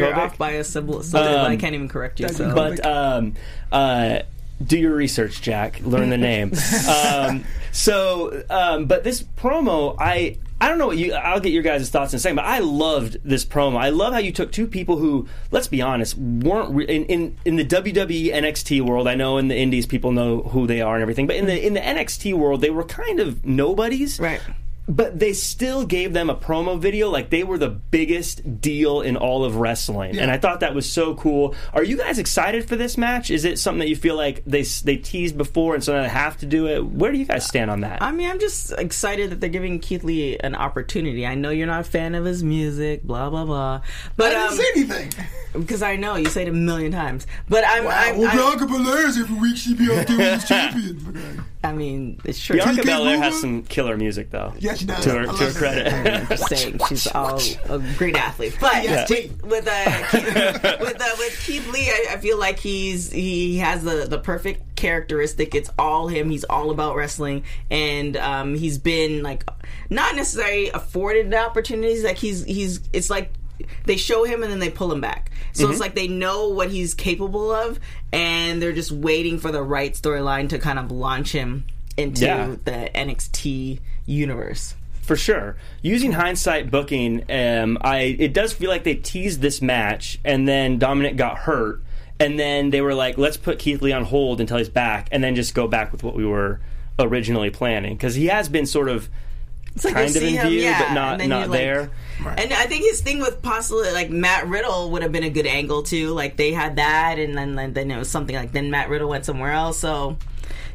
Dijakovic? off by a syllable, so that I Um, can't even correct you. So. But um, uh, do your research, Jack. Learn the name. um, so, um, but this promo, I I don't know what you. I'll get your guys' thoughts in a second, but I loved this promo. I love how you took two people who, let's be honest, weren't re- in, in in the WWE NXT world. I know in the Indies people know who they are and everything, but in the in the NXT world, they were kind of nobodies, Right. But they still gave them a promo video like they were the biggest deal in all of wrestling, and I thought that was so cool. Are you guys excited for this match? Is it something that you feel like they they teased before, and so now they have to do it? Where do you guys stand on that? I mean, I'm just excited that they're giving Keith Lee an opportunity. I know you're not a fan of his music, blah blah blah, but I didn't um, say anything. because I know you say it a million times. But I'm, I'm, well, I'm Bianca Belair's every week she be out there as champion. I mean, it's true. Bianca Belair has some killer music, though. Yeah, she does. To her, to her credit. I'm just saying she's all a great athlete. But Yes, with, with, uh, Keith, with, uh, with Keith Lee, I, I feel like he's he has the the perfect characteristic. It's all him. He's all about wrestling, and um, he's been like not necessarily afforded the opportunities. Like he's he's it's like they show him and then they pull him back. So Mm-hmm. it's like they know what he's capable of, and they're just waiting for the right storyline to kind of launch him into Yeah. the NXT universe. For sure. Using hindsight booking, um, I it does feel like they teased this match, and then Dominic got hurt, and then they were like, "Let's put Keith Lee on hold until he's back, and then just go back with what we were originally planning." Because he has been sort of like kind of in see him, view, yeah, but not and then not you're like- there. And I think his thing with possibly like Matt Riddle would have been a good angle too. Like they had that, and then then, then it was something like then Matt Riddle went somewhere else. So,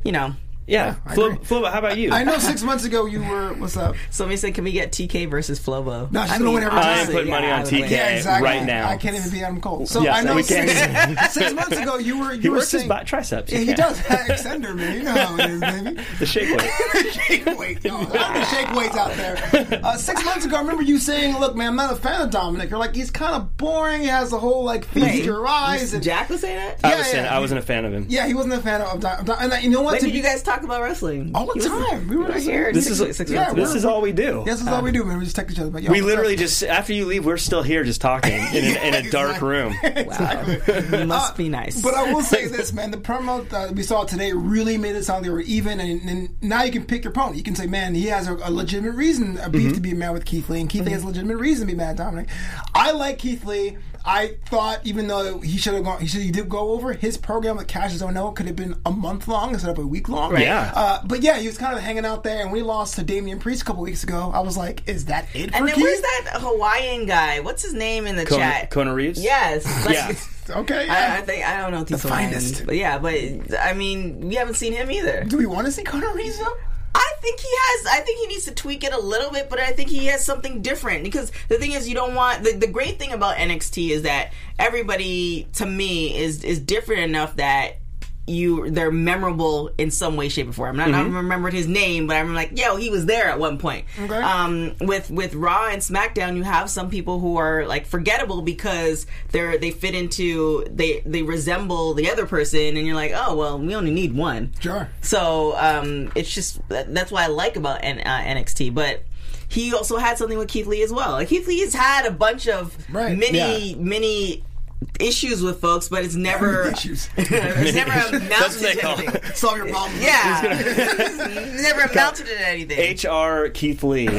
you know, Yeah, I Flo, agree. Flo, how about you? I know six months ago you were. What's up? somebody said, "Can we get TK versus Flobo?" No, she's I gonna win every I'm putting money yeah, on TK. Yeah, exactly. right now. I can't even beat Adam Cole. So Yes, I know six, six months ago you were you he were works his saying, bi- triceps. Yeah, he does. Extender, man. You know how it is, baby. the shake weight. shake weight. Yo, the shake weights out there. Uh, six months ago, I remember you saying, "Look, man, I'm not a fan of Dominic. You're like, he's kind of boring. He has the whole like feast Wait, your eyes." And, Jack was saying that. I Yeah, was saying yeah. I wasn't a fan of him. yeah, he wasn't a fan of Dom. Dom- and you know what? Did you guys talk about wrestling? All the He was- time. We were right just- here. This is six yeah, months. This is all we do. Yes, this is all we do, man. We just text each other. But, yo, We literally just after you leave, we're still here just talking in, a, in a dark Exactly. room. Wow, must be uh, nice. But I will say this, man. The promo that we saw today really made it sound they were even, and, and now you can pick your opponent. You can say, man, he has a, a legitimate reason, a beef mm-hmm. to be mad with Keith Lee, and Keith Lee mm-hmm. has a legitimate reason to be mad at Dominic. I like Keith Lee. I thought, even though he should have gone, he should he did go over his program with Cassius O'Neill could have been a month long instead of a week long. Yeah. Uh, but yeah, he was kind of hanging out there, and we lost to Damian Priest a couple weeks ago. I was like, is that it for and then Keith? where's that Hawaiian guy? What's his name in the Kona, chat? Kona Reeves. Yes. Like, Yeah. Okay. I, Yeah. I think I don't know if he's The Hawaiian, finest. but yeah, but I mean, we haven't seen him either. do we want to see Kona Reeves though? I think he has. I think he needs to tweak it a little bit, but I think he has something different. Because the thing is, you don't want the, the great thing about NXT is that everybody, to me, is is different enough that you they're memorable in some way, shape, or form. I'm not, I don't remember his name, but I'm like, yo, he was there at one point. Okay. Um, with with Raw and SmackDown, you have some people who are like forgettable because they're they fit into they they resemble the other person, and you're like, oh well, we only need one. Sure. So um, it's just that- that's what I like about N- uh, NXT. But he also had something with Keith Lee as well. Like Keith Lee has had a bunch of Right. mini Yeah. mini issues with folks, but it's never Issues. it's never That's amounted to anything. it. Solve your problem. Yeah, It's never amounted to anything. HR Keith Lee. He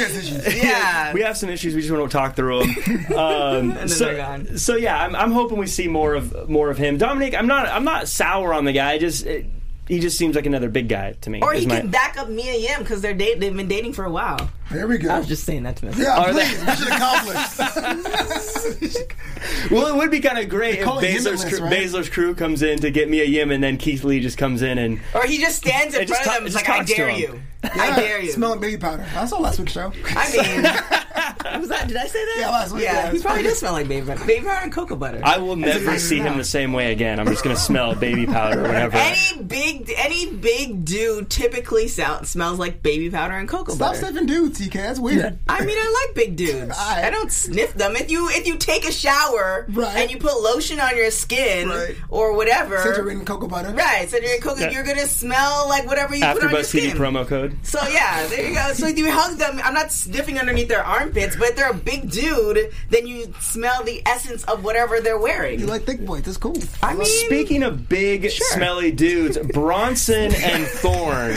has issues. yeah, we have some issues. We just want to talk through them. Um, then so, gone. so yeah, I'm, I'm hoping we see more of more of him. Dominic, I'm not I'm not sour on the guy. I just it, he just seems like another big guy to me. or he my- can back up Mia Yim because they're date they've been dating for a while. There we go. I was just saying that to myself. yeah, Are they- please, mission accomplished. well, it would be kind of great if Baszler's, it Baszler's, limitless, crew, right? Baszler's crew comes in to get Mia Yim, and then Keith Lee just comes in and Or he just stands in It just front of ta- them. It's it just like, I talks to dare him. You. I dare you. Smelling baby powder. I saw last week's show. I mean, was that? Did I say that? Yeah, last week, Yeah, yeah, he probably pretty does smell like baby powder. Baby powder and cocoa butter. I will never see him the same way again. I'm just gonna smell baby powder or whatever. any big any big dude typically sound, smells like baby powder and cocoa Stop butter. Stop sniffing dudes, TK. That's weird. I mean, I like big dudes. Alright. I don't sniff them. If you if you take a shower Right. and you put lotion on your skin Right. or whatever, Since you're eating cocoa butter. right? So you're cooking, Yeah. you're gonna smell like whatever you put on your AfterBuzz TV skin. promo code. So yeah, there you go. So you hug them. I'm not sniffing underneath their armpits, But if they're a big dude, then you smell the essence of whatever they're wearing. You like thick boys? That's cool. I mean, Speaking of big, smelly dudes, Bronson and Thorne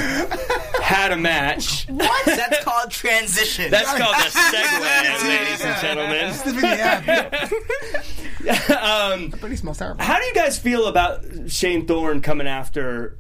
had a match. what? That's called transition. That's called a segue, ladies and gentlemen. yeah, Um, but he smells terrible. how do you guys feel about Shane Thorne coming after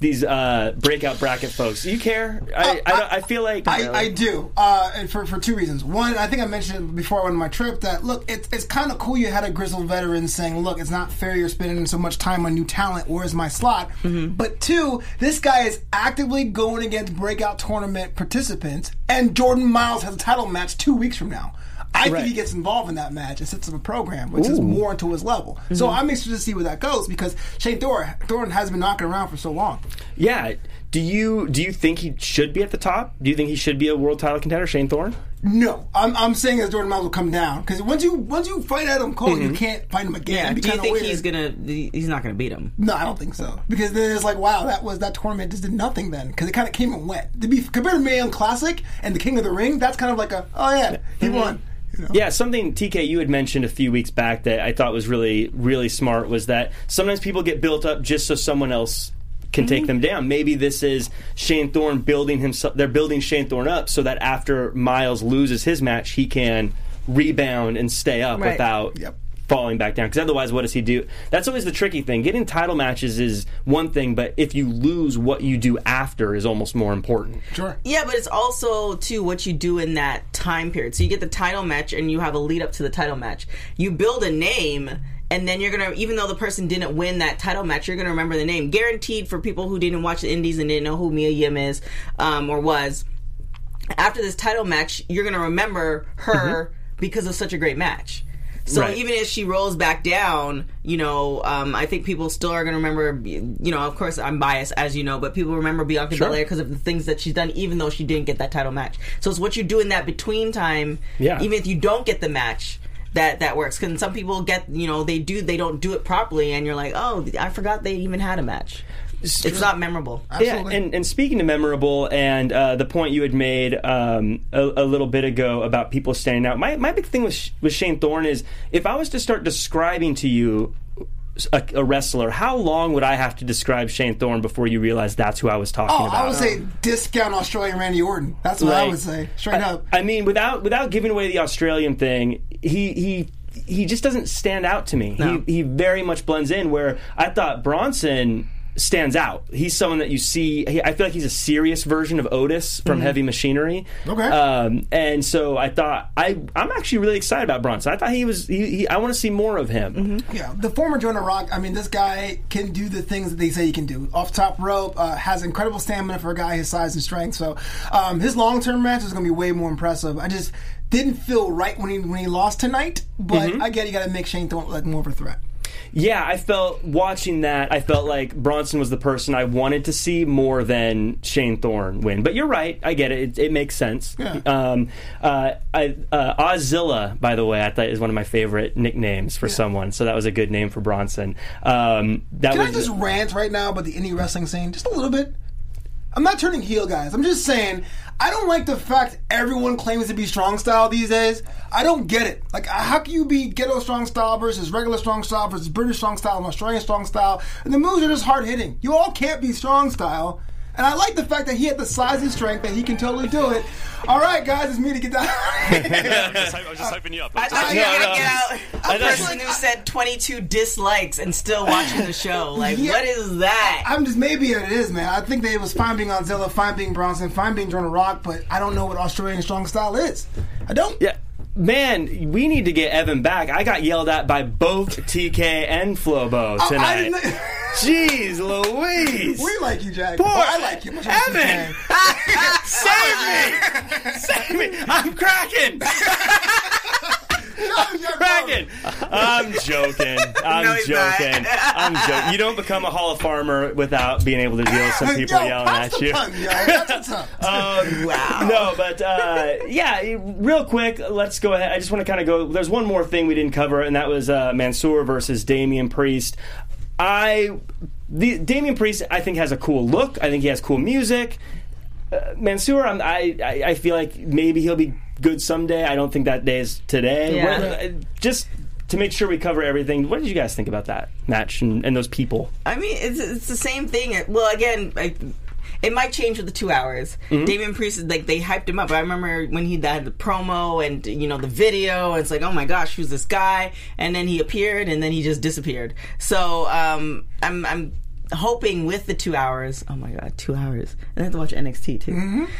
these uh, breakout bracket folks? Do you care? I, I, don't- I feel like I, I do, uh, and for, for two reasons. One, I think I mentioned before I went on my trip that look, it's it's kind of cool. You had a grizzled veteran saying, "Look, it's not fair. You're spending so much time on new talent. Where's my slot?" But two, this guy is actively going against breakout tournament participants, and Jordan Myles has a title match two weeks from now. I Right. think he gets involved in that match and sets up a program, which is more into his level. So mm-hmm. I'm interested to see where that goes because Shane Thorne, Thorne has been knocking around for so long. yeah. Do you do you think he should be at the top? Do you think he should be a world title contender, Shane Thorne? No, I'm, I'm saying that Jordan Myles will come down because once you once you fight Adam Cole, you mm-hmm. can't fight him again. yeah. Be Do you think weird. he's gonna? He's not gonna beat him. No, I don't think so. Because then it's like, wow, that was that tournament just did nothing then because it kind of came and went. To be compared to Mae Young Classic and the King of the Ring, that's kind of like a oh yeah, he mm-hmm. won. You know? Yeah, something TK you had mentioned a few weeks back that I thought was really really smart was that sometimes people get built up just so someone else can take mm-hmm. them down. Maybe this is Shane Thorne building himself. They're building Shane Thorne up so that after Myles loses his match, he can rebound and stay up Right. without Yep. Falling back down. Because otherwise, what does he do? That's always the tricky thing. Getting title matches is one thing, but if you lose, what you do after is almost more important. Sure. Yeah, but it's also too what you do in that time period. So you get the title match, and you have a lead up to the title match. You build a name. And then you're gonna, even though the person didn't win that title match, you're gonna remember the name. Guaranteed for people who didn't watch the Indies and didn't know who Mia Yim is um, or was. After this title match, you're gonna remember her because of such a great match. So Right. even if she rolls back down, you know, um, I think people still are going to remember. You know, of course, I'm biased, as you know, but people remember Bianca Sure. Belair because of the things that she's done, even though she didn't get that title match. So it's what you do in that between time. Yeah. Even if you don't get the match, that that works. Because some people get, you know, they do, they don't do it properly, and you're like, oh, I forgot they even had a match. It's not memorable. Absolutely. Yeah, and, and speaking to memorable and uh, the point you had made um, a, a little bit ago about people standing out, my, my big thing with, Sh- with Shane Thorne is if I was to start describing to you a, a wrestler, how long would I have to describe Shane Thorne before you realize that's who I was talking Oh, about? I would say discount Australian Randy Orton. That's what I would say, straight I, up. I mean, without without giving away the Australian thing, he he he just doesn't stand out to me. No. He he very much blends in. Where I thought Bronson stands out. He's someone that you see. He, I feel like he's a serious version of Otis from Heavy Machinery. Okay. Um, and so I thought I I'm actually really excited about Bronson. I thought he was. He, he, I want to see more of him. Yeah, the former Jonah Rock. I mean, this guy can do the things that they say he can do. Off top rope, uh, has incredible stamina for a guy his size and strength. So um, his long term match is going to be way more impressive. I just didn't feel right when he when he lost tonight, but I get you got to make Shane Thorne like more of a threat. Yeah, I felt watching that. I felt like Bronson was the person I wanted to see more than Shane Thorne win. But you're right. I get it. It, it makes sense. Yeah. Um, uh, I, uh, Ozilla, by the way, I thought is one of my favorite nicknames for someone. So that was a good name for Bronson. Um, that Can was I just rant right now about the indie wrestling scene? Just a little bit. I'm not turning heel, guys. I'm just saying I don't like the fact everyone claims to be strong style these days. I don't get it. Like, how can you be ghetto strong style versus regular strong style versus British strong style and Australian strong style? And the moves are just hard hitting. You all can't be strong style. And I like the fact that he had the size and strength that he can totally do it. All right, guys, it's me to get down. I was just, hy- I was just hyping you up. I thought you No, were gonna get out a I thought- person who said 22 dislikes and still watching the show. Like, Yeah. what is that? I'm just maybe it is, man. I think that it was fine being on Zilla, fine being Bronson, fine being Jonah Rock, but I don't know what Australian strong style is. I don't. Yeah. Man, we need to get Evan back. I got yelled at by both TK and Flobo oh, tonight. didn't- Jeez Louise. We like you, Jack. Poor I like you. Much Evan. Save me! Save me! I'm cracking! You're! I'm joking. I'm No, he's not. joking. I'm joking. You don't become a Hall of Farmer without being able to deal with some people Yo, yelling pass at the you. Pun, yo. That's what's up. Um, Wow. No, but uh, yeah, real quick, let's go ahead. I just want to kind of go. There's one more thing we didn't cover, and that was uh, Mansoor versus Damian Priest. I, the Damian Priest, I think has a cool look. I think he has cool music. Uh, Mansoor, I'm, I, I I feel like maybe he'll be good someday. I don't think that day is today. Yeah. What- uh, just to make sure we cover everything. What did you guys think about that match and, and those people? I mean, it's, it's the same thing. Well, again, like, it might change with the two hours. Mm-hmm. Damian Priest, like they hyped him up. I remember when he had the promo and you know the video. It's like, oh my gosh, who's this guy? And then he appeared, and then he just disappeared. So um, I'm I'm hoping with the two hours. Oh my god, two hours! And I have to watch NXT too.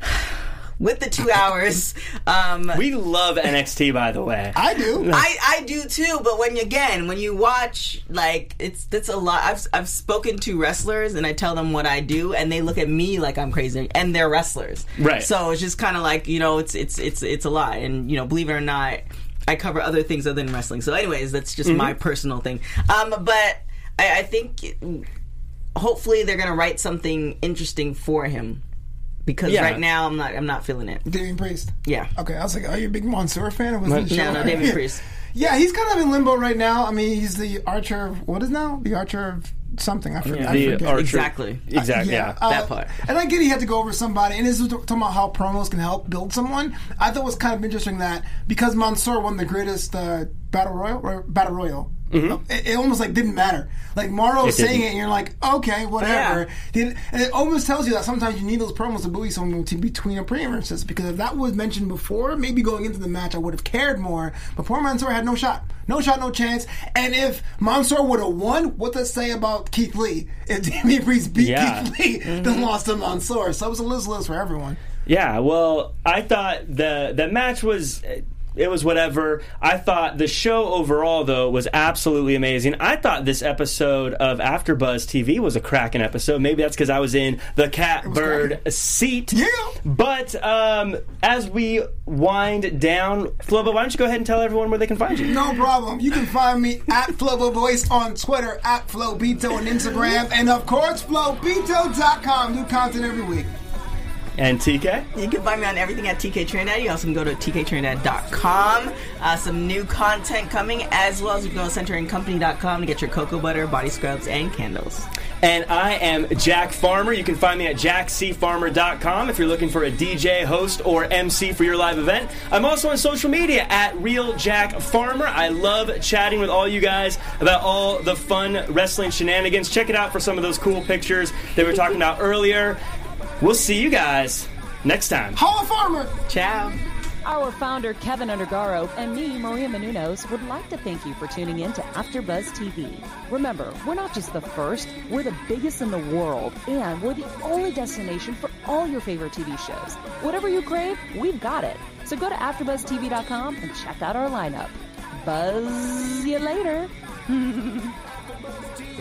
With the two hours, um, We love NXT, by the way. I do. I, I do too, but when again when you watch like it's it's a lot. I've I've spoken to wrestlers and I tell them what I do, and they look at me like I'm crazy, and they're wrestlers, Right. So it's just kind of like you know it's it's it's it's a lot, and you know believe it or not, I cover other things other than wrestling. So anyways, that's just my personal thing. Um, but I, I think hopefully they're gonna write something interesting for him. Because Yeah. right now I'm not I'm not feeling it. Damian Priest. Yeah. Okay, I was like, are you a big Mansoor fan? I wasn't No, sure. no, Damian Priest. Yeah, he's kind of in limbo right now. I mean, he's the archer of, what is now? The archer of something. I, for, I The forget. Archer- Exactly. Exactly. Yeah. uh, That part. And I get he had to go over somebody, and this is talking about how promos can help build someone. I thought it was kind of interesting that because Mansoor won the greatest uh, battle royal, or battle royal, it, it almost like didn't matter. Like Morrow Mm-hmm. Saying it, and you're like, okay, whatever. Then- And it almost tells you that sometimes you need those promos to buoy someone to between appearances. Because if that was mentioned before, maybe going into the match, I would have cared more. But poor Mansoor had no shot, no shot, no chance. And if Mansoor would have won, what does say about Keith Lee? If Damian Priest beat Yeah. Keith Lee, then lost to Mansoor. So it was a lose lose for everyone. Yeah, well, I thought the the match was it was whatever. I thought the show overall though was absolutely amazing. I thought this episode of AfterBuzz TV was a cracking episode. Maybe that's because I was in the catbird seat. Yeah. But um, as we wind down, Flobo, why don't you go ahead and tell everyone where they can find you? No problem. You can find me at Flobo Voice on Twitter, at Flobito on Instagram, and of course, Flobito.com. New content every week. And TK. You can find me on everything at TK Trinidad. You also can go to tktrinidad.com. Uh, some new content coming, as well as you can go to centeringcompany.com to get your cocoa butter, body scrubs, and candles. And I am Jack Farmer. You can find me at jackcfarmer.com if you're looking for a DJ, host, or MC for your live event. I'm also on social media at Real Jack Farmer. I love chatting with all you guys about all the fun wrestling shenanigans. Check it out for some of those cool pictures that we were talking about earlier. We'll see you guys next time. Hall of Farmer. Ciao. Our founder, Kevin Undergaro, and me, Maria Menounos, would like to thank you for tuning in to AfterBuzz TV. Remember, we're not just the first, we're the biggest in the world, and we're the only destination for all your favorite TV shows. Whatever you crave, we've got it. So go to AfterBuzzTV.com and check out our lineup. Buzz you later.